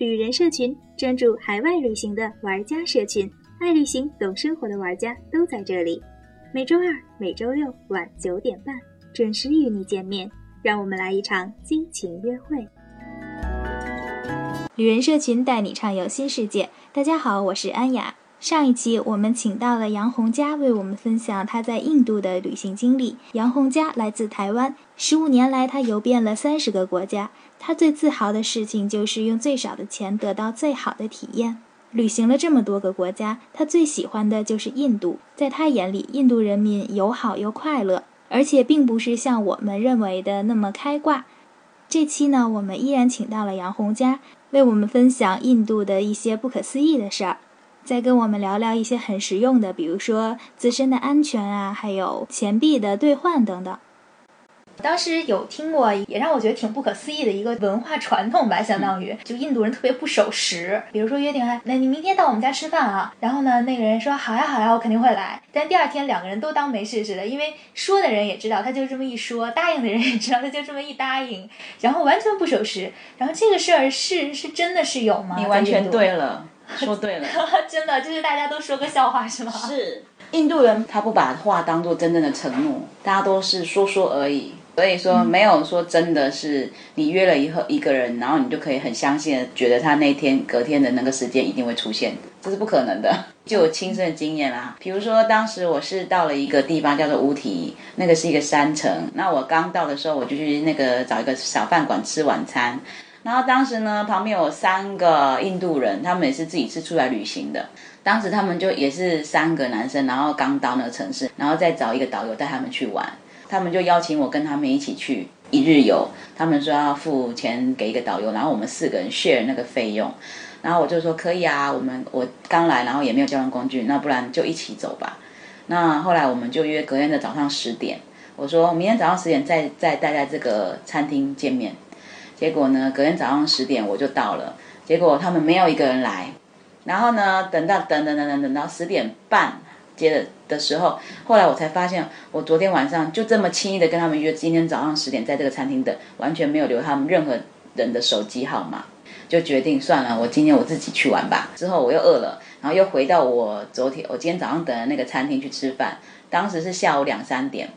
旅人社群，专注海外旅行的玩家社群，爱旅行、懂生活的玩家都在这里。每周二、每周六晚九点半准时与你见面，让我们来一场激情约会。旅人社群带你畅游新世界。大家好，我是安雅。上一期我们请到了杨红佳为我们分享他在印度的旅行经历。杨红佳来自台湾，十五年来他游遍了三十个国家。他最自豪的事情就是用最少的钱得到最好的体验。旅行了这么多个国家，他最喜欢的就是印度。在他眼里，印度人民友好又快乐，而且并不是像我们认为的那么开挂。这期呢，我们依然请到了杨红佳，为我们分享印度的一些不可思议的事儿。再跟我们聊聊一些很实用的，比如说自身的安全啊，还有钱币的兑换等等。当时有听过，也让我觉得挺不可思议的一个文化传统吧，相当于就印度人特别不守时。比如说约定还，那你明天到我们家吃饭啊？然后呢，那个人说好呀好呀，我肯定会来。但第二天两个人都当没事似的，因为说的人也知道他就这么一说，答应的人也知道他就这么一答应，然后完全不守时。然后这个事儿是是真的是有吗？你完全对了。说对了，真的就是大家都说个笑话是吗？是印度人，他不把话当做真正的承诺，大家都是说说而已。所以说没有说真的是你约了以后一个人，然后你就可以很相信，觉得他那天隔天的那个时间一定会出现，这是不可能的。就有亲身的经验啦，比如说当时我是到了一个地方叫做乌提，那个是一个山城。那我刚到的时候，我就去那个找一个小饭馆吃晚餐。然后当时呢，旁边有三个印度人，他们也是自己是出来旅行的。当时他们就也是三个男生，然后刚到那个城市，然后再找一个导游带他们去玩。他们就邀请我跟他们一起去一日游。他们说要付钱给一个导游，然后我们四个人 share 那个费用。然后我就说可以啊，我们我刚来，然后也没有交通工具，那不然就一起走吧。那后来我们就约隔天的早上十点，我说明天早上十点再再待在这个餐厅见面。结果呢，隔天早上十点我就到了，结果他们没有一个人来，然后呢，等到等等等等等到十点半接的的时候，后来我才发现，我昨天晚上就这么轻易的跟他们约今天早上十点在这个餐厅等，完全没有留他们任何人的手机号码，就决定算了，我今天我自己去玩吧。之后我又饿了，然后又回到我昨天我今天早上等的那个餐厅去吃饭，当时是下午两三点，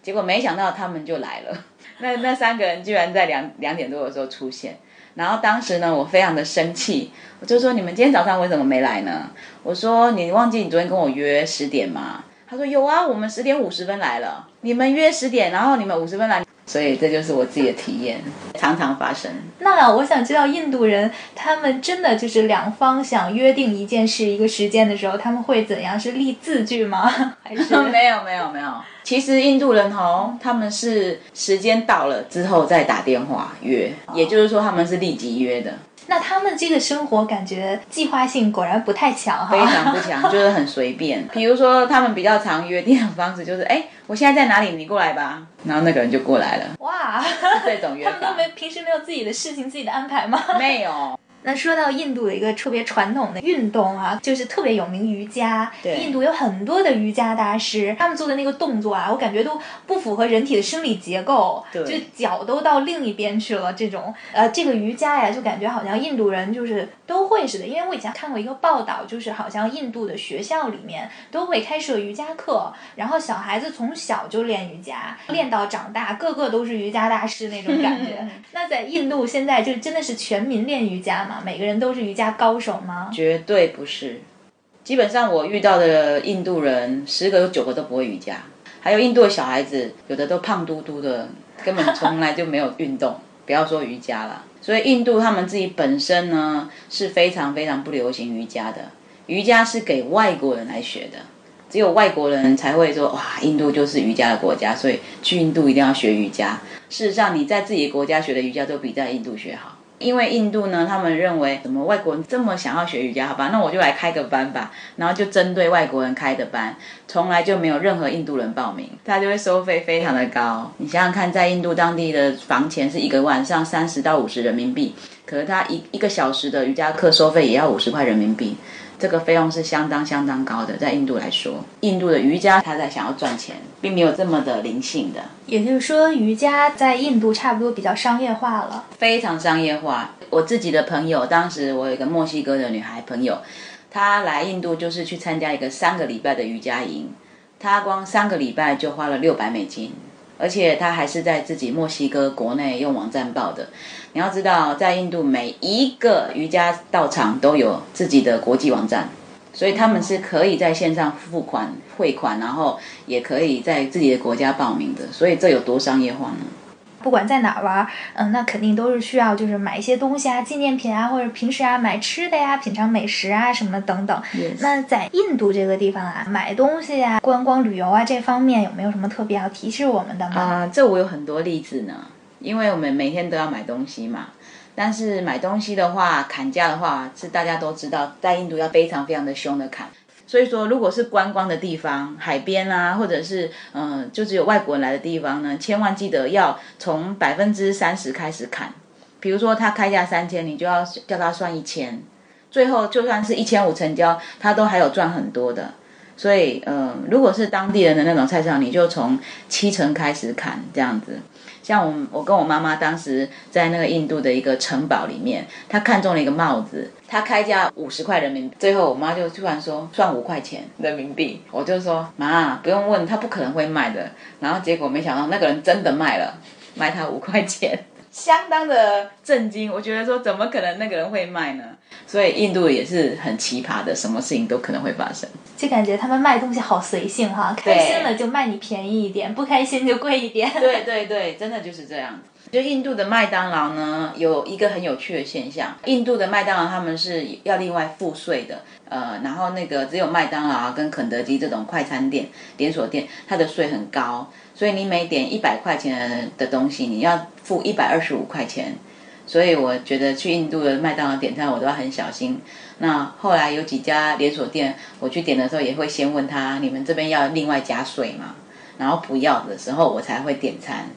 结果没想到他们就来了。那那三个人居然在两两点多的时候出现，然后当时呢，我非常的生气，我就说你们今天早上为什么没来呢？我说你忘记你昨天跟我约十点吗？他说有啊，我们十点五十分来了，你们约十点，然后你们五十分来。所以这就是我自己的体验，常常发生。那我想知道，印度人他们真的就是两方想约定一件事、一个时间的时候，他们会怎样？是立字据吗？还是没有没有没有？其实印度人哦，他们是时间到了之后再打电话约，也就是说他们是立即约的。那他们这个生活感觉计划性果然不太强哈，非常不强，就是很随便。比如说他们比较常约定的方式就是，哎，我现在在哪里，你过来吧，然后那个人就过来了。哇，这种约法，他们都没平时没有自己的事情、自己的安排吗？没有。那说到印度的一个特别传统的运动啊，就是特别有名瑜伽。对，印度有很多的瑜伽大师，他们做的那个动作啊，我感觉都不符合人体的生理结构，就脚都到另一边去了。这种呃，这个瑜伽呀，就感觉好像印度人就是都会似的。因为我以前看过一个报道，就是好像印度的学校里面都会开设瑜伽课，然后小孩子从小就练瑜伽，练到长大，个个都是瑜伽大师那种感觉。那在印度现在就真的是全民练瑜伽嘛？每个人都是瑜伽高手吗？绝对不是，基本上我遇到的印度人十个有九个都不会瑜伽，还有印度的小孩子，有的都胖嘟嘟的，根本从来就没有运动，不要说瑜伽了。所以印度他们自己本身呢是非常非常不流行瑜伽的，瑜伽是给外国人来学的，只有外国人才会说哇，印度就是瑜伽的国家，所以去印度一定要学瑜伽。事实上，你在自己国家学的瑜伽都比在印度学好。因为印度呢，他们认为怎么外国人这么想要学瑜伽，好吧，那我就来开个班吧。然后就针对外国人开的班，从来就没有任何印度人报名，他就会收费非常的高。你想想看，在印度当地的房钱是一个晚上三十到五十人民币，可是他一一个小时的瑜伽课收费也要五十块人民币，这个费用是相当相当高的，在印度来说，印度的瑜伽他在想要赚钱，并没有这么的灵性的。也就是说，瑜伽在印度差不多比较商业化了。非常商业化。我自己的朋友，当时我有一个墨西哥的女孩朋友，她来印度就是去参加一个三个礼拜的瑜伽营，她光三个礼拜就花了六百美金，而且他还是在自己墨西哥国内用网站报的。你要知道，在印度每一个瑜伽道场都有自己的国际网站，所以他们是可以在线上付款汇款，然后也可以在自己的国家报名的。所以这有多商业化呢？不管在哪玩，嗯，那肯定都是需要就是买一些东西啊，纪念品啊，或者平时啊买吃的呀，品尝美食啊什么等等。那在印度这个地方啊，买东西啊，观光旅游啊这方面有没有什么特别要提示我们的吗？啊，这我有很多例子呢，因为我们每天都要买东西嘛。但是买东西的话，砍价的话是大家都知道，在印度要非常非常的凶的砍。所以说，如果是观光的地方，海边啊，或者是嗯，就只有外国人来的地方呢，千万记得要从百分之三十开始砍。比如说他开价三千，你就要叫他算一千，最后就算是一千五成交，他都还有赚很多的。所以，嗯，如果是当地人的那种菜市场，你就从七成开始砍这样子。像我，我跟我妈妈当时在那个印度的一个城堡里面，她看中了一个帽子，她开价五十块人民币，最后我妈就突然说算五块钱人民币，我就说妈不用问，他不可能会卖的。然后结果没想到那个人真的卖了，卖他五块钱。相当的震惊，我觉得说怎么可能那个人会卖呢？所以印度也是很奇葩的，什么事情都可能会发生。就感觉他们卖东西好随性哈，开心了就卖你便宜一点，不开心就贵一点。对对对，真的就是这样。就印度的麦当劳呢，有一个很有趣的现象，印度的麦当劳他们是要另外付税的，呃，然后那个只有麦当劳跟肯德基这种快餐店连锁店，它的税很高。所以你每点一百块钱的东西，你要付一百二十五块钱。所以我觉得去印度的麦当劳点餐，我都要很小心。那后来有几家连锁店，我去点的时候也会先问他：你们这边要另外加税吗？然后不要的时候，我才会点餐。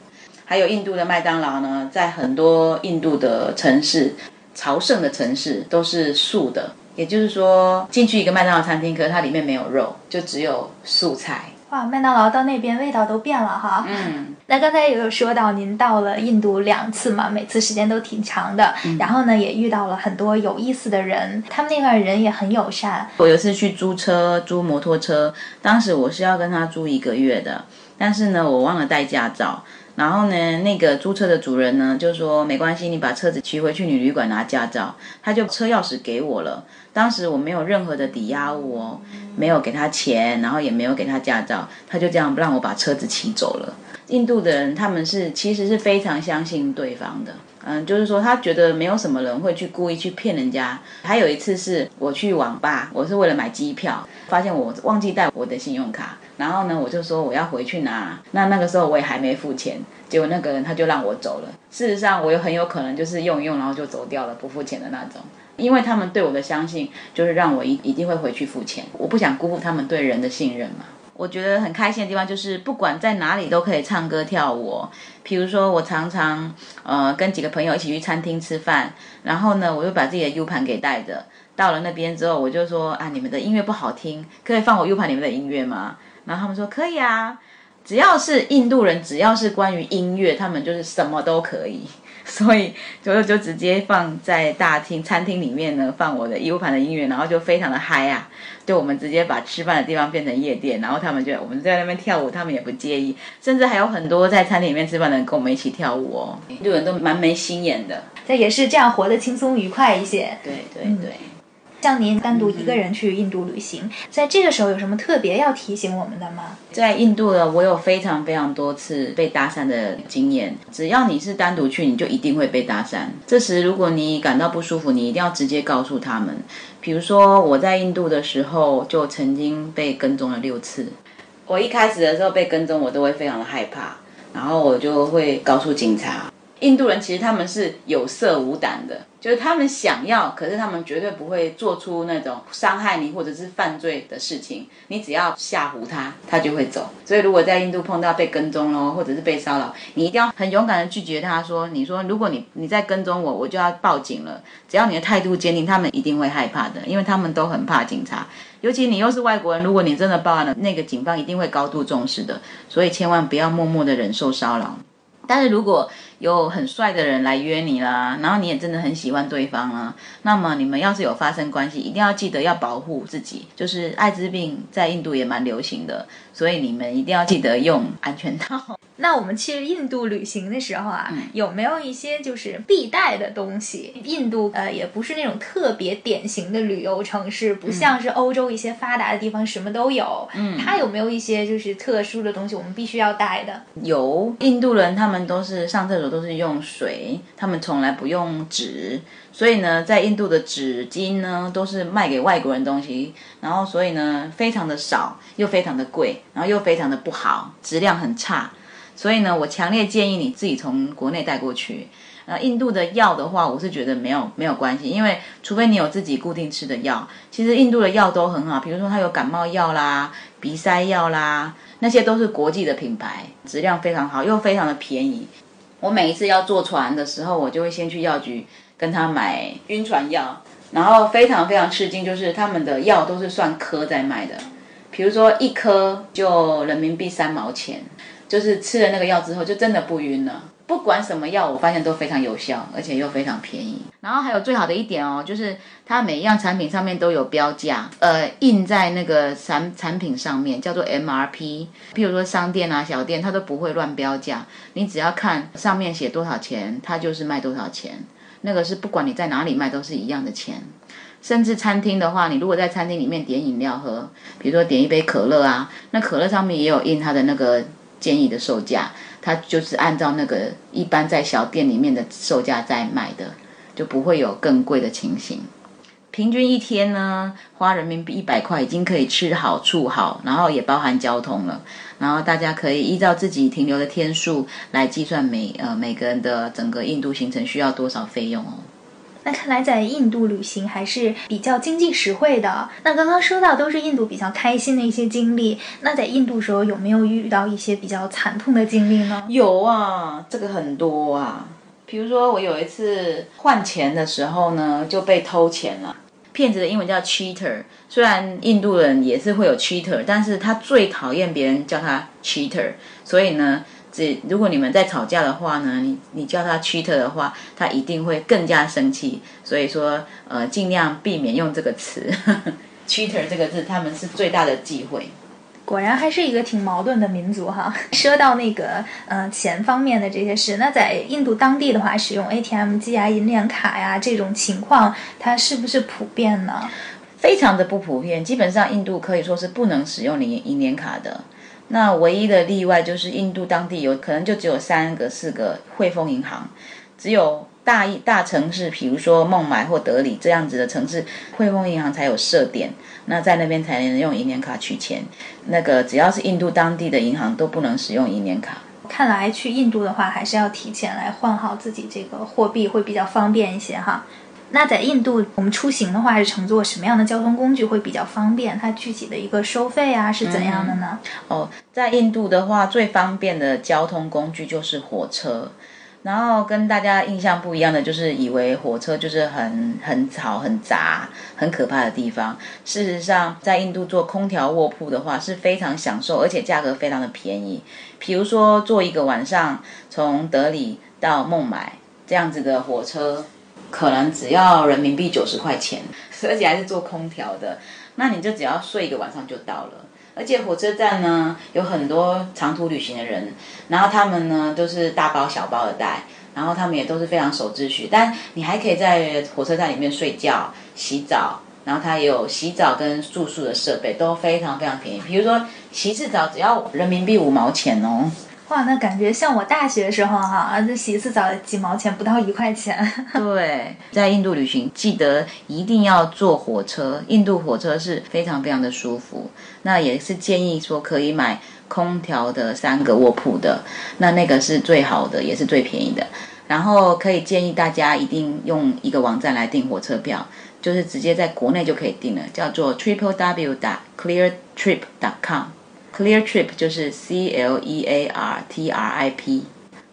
还有印度的麦当劳呢，在很多印度的城市、朝圣的城市都是素的，也就是说进去一个麦当劳餐厅，可是它里面没有肉，就只有素菜。哇，麦当劳到那边味道都变了哈。嗯，那刚才也有说到您到了印度两次嘛，每次时间都挺长的。然后呢，也遇到了很多有意思的人，他们那块人也很友善。我有一次去租车，租摩托车，当时我是要跟他租一个月的，但是呢，我忘了带驾照。然后呢，那个租车的主人呢就说没关系，你把车子骑回去，你旅馆拿驾照，他就车钥匙给我了。当时我没有任何的抵押物哦，没有给他钱，然后也没有给他驾照，他就这样让我把车子骑走了。印度的人他们是其实是非常相信对方的，嗯，就是说他觉得没有什么人会去故意去骗人家。还有一次是我去网吧，我是为了买机票，发现我忘记带我的信用卡。然后呢，我就说我要回去拿，那那个时候我也还没付钱，结果那个人他就让我走了。事实上，我有很有可能就是用一用，然后就走掉了，不付钱的那种。因为他们对我的相信，就是让我一一定会回去付钱。我不想辜负他们对人的信任嘛。我觉得很开心的地方就是，不管在哪里都可以唱歌跳舞。譬如说，我常常呃跟几个朋友一起去餐厅吃饭，然后呢，我就把自己的 U 盘给带着，到了那边之后，我就说啊，你们的音乐不好听，可以放我 U 盘里面的音乐吗？然后他们说可以啊，只要是印度人，只要是关于音乐，他们就是什么都可以。所以就就直接放在大厅餐厅里面呢，放我的 U 盘的音乐，然后就非常的嗨啊！就我们直接把吃饭的地方变成夜店，然后他们就我们在那边跳舞，他们也不介意，甚至还有很多在餐厅里面吃饭的人跟我们一起跳舞哦。印度人都蛮没心眼的，这也是这样活得轻松愉快一些。对对对。像您单独一个人去印度旅行，在这个时候有什么特别要提醒我们的吗？在印度呢，我有非常非常多次被搭讪的经验。只要你是单独去，你就一定会被搭讪。这时，如果你感到不舒服，你一定要直接告诉他们。比如说，我在印度的时候就曾经被跟踪了六次。我一开始的时候被跟踪，我都会非常的害怕，然后我就会告诉警察。印度人其实他们是有色无胆的，就是他们想要，可是他们绝对不会做出那种伤害你或者是犯罪的事情。你只要吓唬他，他就会走。所以如果在印度碰到被跟踪喽，或者是被骚扰，你一定要很勇敢的拒绝他说：“你说如果你你在跟踪我，我就要报警了。”只要你的态度坚定，他们一定会害怕的，因为他们都很怕警察。尤其你又是外国人，如果你真的报案了，那个警方一定会高度重视的。所以千万不要默默的忍受骚扰。但是如果有很帅的人来约你啦，然后你也真的很喜欢对方啊，那么你们要是有发生关系，一定要记得要保护自己。就是艾滋病在印度也蛮流行的，所以你们一定要记得用安全套。那我们去印度旅行的时候啊，有没有一些就是必带的东西？印度呃也不是那种特别典型的旅游城市，不像是欧洲一些发达的地方什么都有。嗯，它有没有一些就是特殊的东西我们必须要带的？有，印度人他们都是上厕所都是用水，他们从来不用纸，所以呢，在印度的纸巾呢都是卖给外国人东西，然后所以呢非常的少，又非常的贵，然后又非常的不好，质量很差。所以呢，我强烈建议你自己从国内带过去。呃，印度的药的话，我是觉得没有没有关系，因为除非你有自己固定吃的药，其实印度的药都很好。比如说它有感冒药啦、鼻塞药啦，那些都是国际的品牌，质量非常好，又非常的便宜。我每一次要坐船的时候，我就会先去药局跟他买晕船药，然后非常非常吃惊，就是他们的药都是算颗在卖的，比如说一颗就人民币三毛钱。就是吃了那个药之后，就真的不晕了。不管什么药，我发现都非常有效，而且又非常便宜。然后还有最好的一点哦，就是它每一样产品上面都有标价，呃，印在那个产产品上面，叫做 MRP。譬如说商店啊、小店，它都不会乱标价。你只要看上面写多少钱，它就是卖多少钱。那个是不管你在哪里卖都是一样的钱。甚至餐厅的话，你如果在餐厅里面点饮料喝，比如说点一杯可乐啊，那可乐上面也有印它的那个。建议的售价，它就是按照那个一般在小店里面的售价在卖的，就不会有更贵的情形。平均一天呢，花人民币一百块已经可以吃好住好，然后也包含交通了。然后大家可以依照自己停留的天数来计算每呃每个人的整个印度行程需要多少费用哦。那看来在印度旅行还是比较经济实惠的。那刚刚说到都是印度比较开心的一些经历，那在印度时候有没有遇到一些比较惨痛的经历呢？有啊，这个很多啊。比如说我有一次换钱的时候呢，就被偷钱了。骗子的英文叫 cheater，虽然印度人也是会有 cheater，但是他最讨厌别人叫他 cheater，所以呢。如果你们在吵架的话呢，你你叫他 cheater 的话，他一定会更加生气。所以说，呃，尽量避免用这个词。cheater 这个字，他们是最大的忌讳。果然还是一个挺矛盾的民族哈。说到那个，呃，钱方面的这些事，那在印度当地的话，使用 ATM 机啊、银联卡呀这种情况，它是不是普遍呢？非常的不普遍，基本上印度可以说是不能使用银银联卡的。那唯一的例外就是印度当地有可能就只有三个四个汇丰银行，只有大一大城市，比如说孟买或德里这样子的城市，汇丰银行才有设点，那在那边才能用银联卡取钱。那个只要是印度当地的银行都不能使用银联卡。看来去印度的话，还是要提前来换好自己这个货币，会比较方便一些哈。那在印度，我们出行的话是乘坐什么样的交通工具会比较方便？它具体的一个收费啊是怎样的呢？哦，在印度的话，最方便的交通工具就是火车。然后跟大家印象不一样的，就是以为火车就是很很吵、很杂、很可怕的地方。事实上，在印度坐空调卧铺的话是非常享受，而且价格非常的便宜。比如说，坐一个晚上从德里到孟买这样子的火车。可能只要人民币九十块钱，而且还是坐空调的，那你就只要睡一个晚上就到了。而且火车站呢有很多长途旅行的人，然后他们呢都是大包小包的带，然后他们也都是非常守秩序。但你还可以在火车站里面睡觉、洗澡，然后它也有洗澡跟住宿的设备，都非常非常便宜。比如说洗次澡只要人民币五毛钱哦。哇，那感觉像我大学时候哈，儿子洗一次澡几毛钱，不到一块钱。对，在印度旅行，记得一定要坐火车。印度火车是非常非常的舒服。那也是建议说可以买空调的三个卧铺的，那那个是最好的，也是最便宜的。然后可以建议大家一定用一个网站来订火车票，就是直接在国内就可以订了，叫做 triple w dot clear trip dot com。Clear Trip 就是 C L E A R T R I P，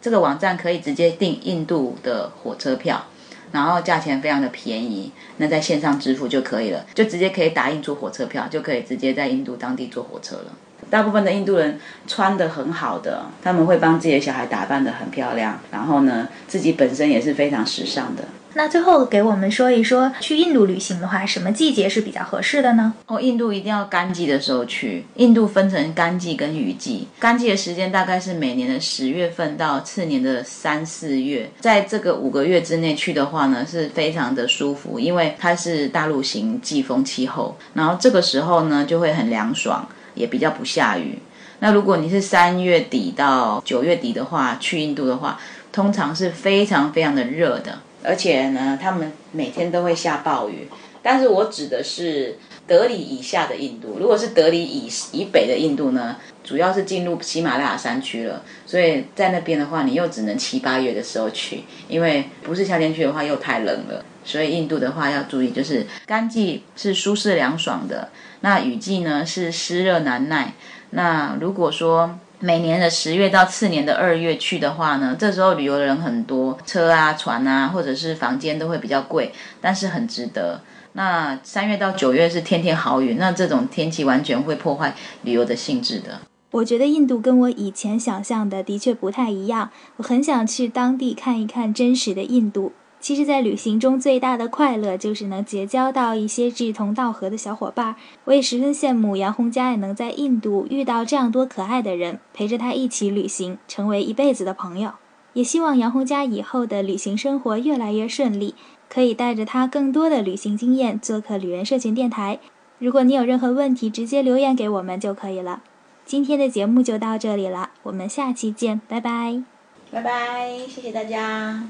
这个网站可以直接订印度的火车票，然后价钱非常的便宜，那在线上支付就可以了，就直接可以打印出火车票，就可以直接在印度当地坐火车了。大部分的印度人穿的很好的，他们会帮自己的小孩打扮的很漂亮，然后呢，自己本身也是非常时尚的。那最后给我们说一说，去印度旅行的话，什么季节是比较合适的呢？哦，印度一定要干季的时候去。印度分成干季跟雨季，干季的时间大概是每年的十月份到次年的三四月，在这个五个月之内去的话呢，是非常的舒服，因为它是大陆型季风气候，然后这个时候呢就会很凉爽，也比较不下雨。那如果你是三月底到九月底的话，去印度的话，通常是非常非常的热的。而且呢，他们每天都会下暴雨。但是我指的是德里以下的印度。如果是德里以以北的印度呢，主要是进入喜马拉雅山区了。所以在那边的话，你又只能七八月的时候去，因为不是夏天去的话又太冷了。所以印度的话要注意，就是干季是舒适凉爽的，那雨季呢是湿热难耐。那如果说每年的十月到次年的二月去的话呢，这时候旅游的人很多，车啊、船啊，或者是房间都会比较贵，但是很值得。那三月到九月是天天好雨，那这种天气完全会破坏旅游的性质的。我觉得印度跟我以前想象的的确不太一样，我很想去当地看一看真实的印度。其实，在旅行中最大的快乐就是能结交到一些志同道合的小伙伴。我也十分羡慕杨红佳也能在印度遇到这样多可爱的人，陪着他一起旅行，成为一辈子的朋友。也希望杨红佳以后的旅行生活越来越顺利，可以带着他更多的旅行经验做客旅人社群电台。如果你有任何问题，直接留言给我们就可以了。今天的节目就到这里了，我们下期见，拜拜，拜拜，谢谢大家。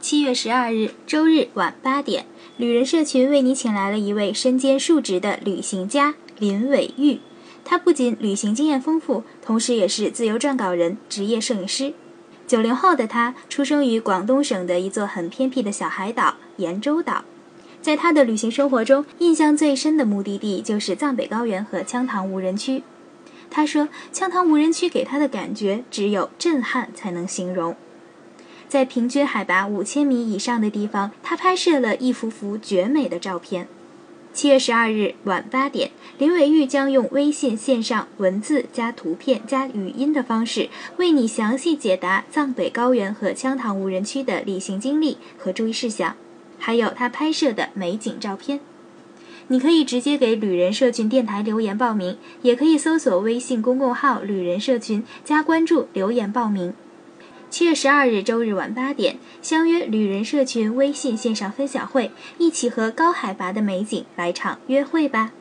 七月十二日周日晚八点，旅人社群为你请来了一位身兼数职的旅行家林伟玉。他不仅旅行经验丰富，同时也是自由撰稿人、职业摄影师。九零后的他出生于广东省的一座很偏僻的小海岛盐洲岛。在他的旅行生活中，印象最深的目的地就是藏北高原和羌塘无人区。他说：“羌塘无人区给他的感觉只有震撼才能形容。”在平均海拔五千米以上的地方，他拍摄了一幅幅绝美的照片。七月十二日晚八点，林伟玉将用微信线上文字加图片加语音的方式，为你详细解答藏北高原和羌塘无人区的旅行经历和注意事项，还有他拍摄的美景照片。你可以直接给旅人社群电台留言报名，也可以搜索微信公共号“旅人社群”加关注留言报名。七月十二日周日晚八点，相约旅人社群微信线上分享会，一起和高海拔的美景来场约会吧。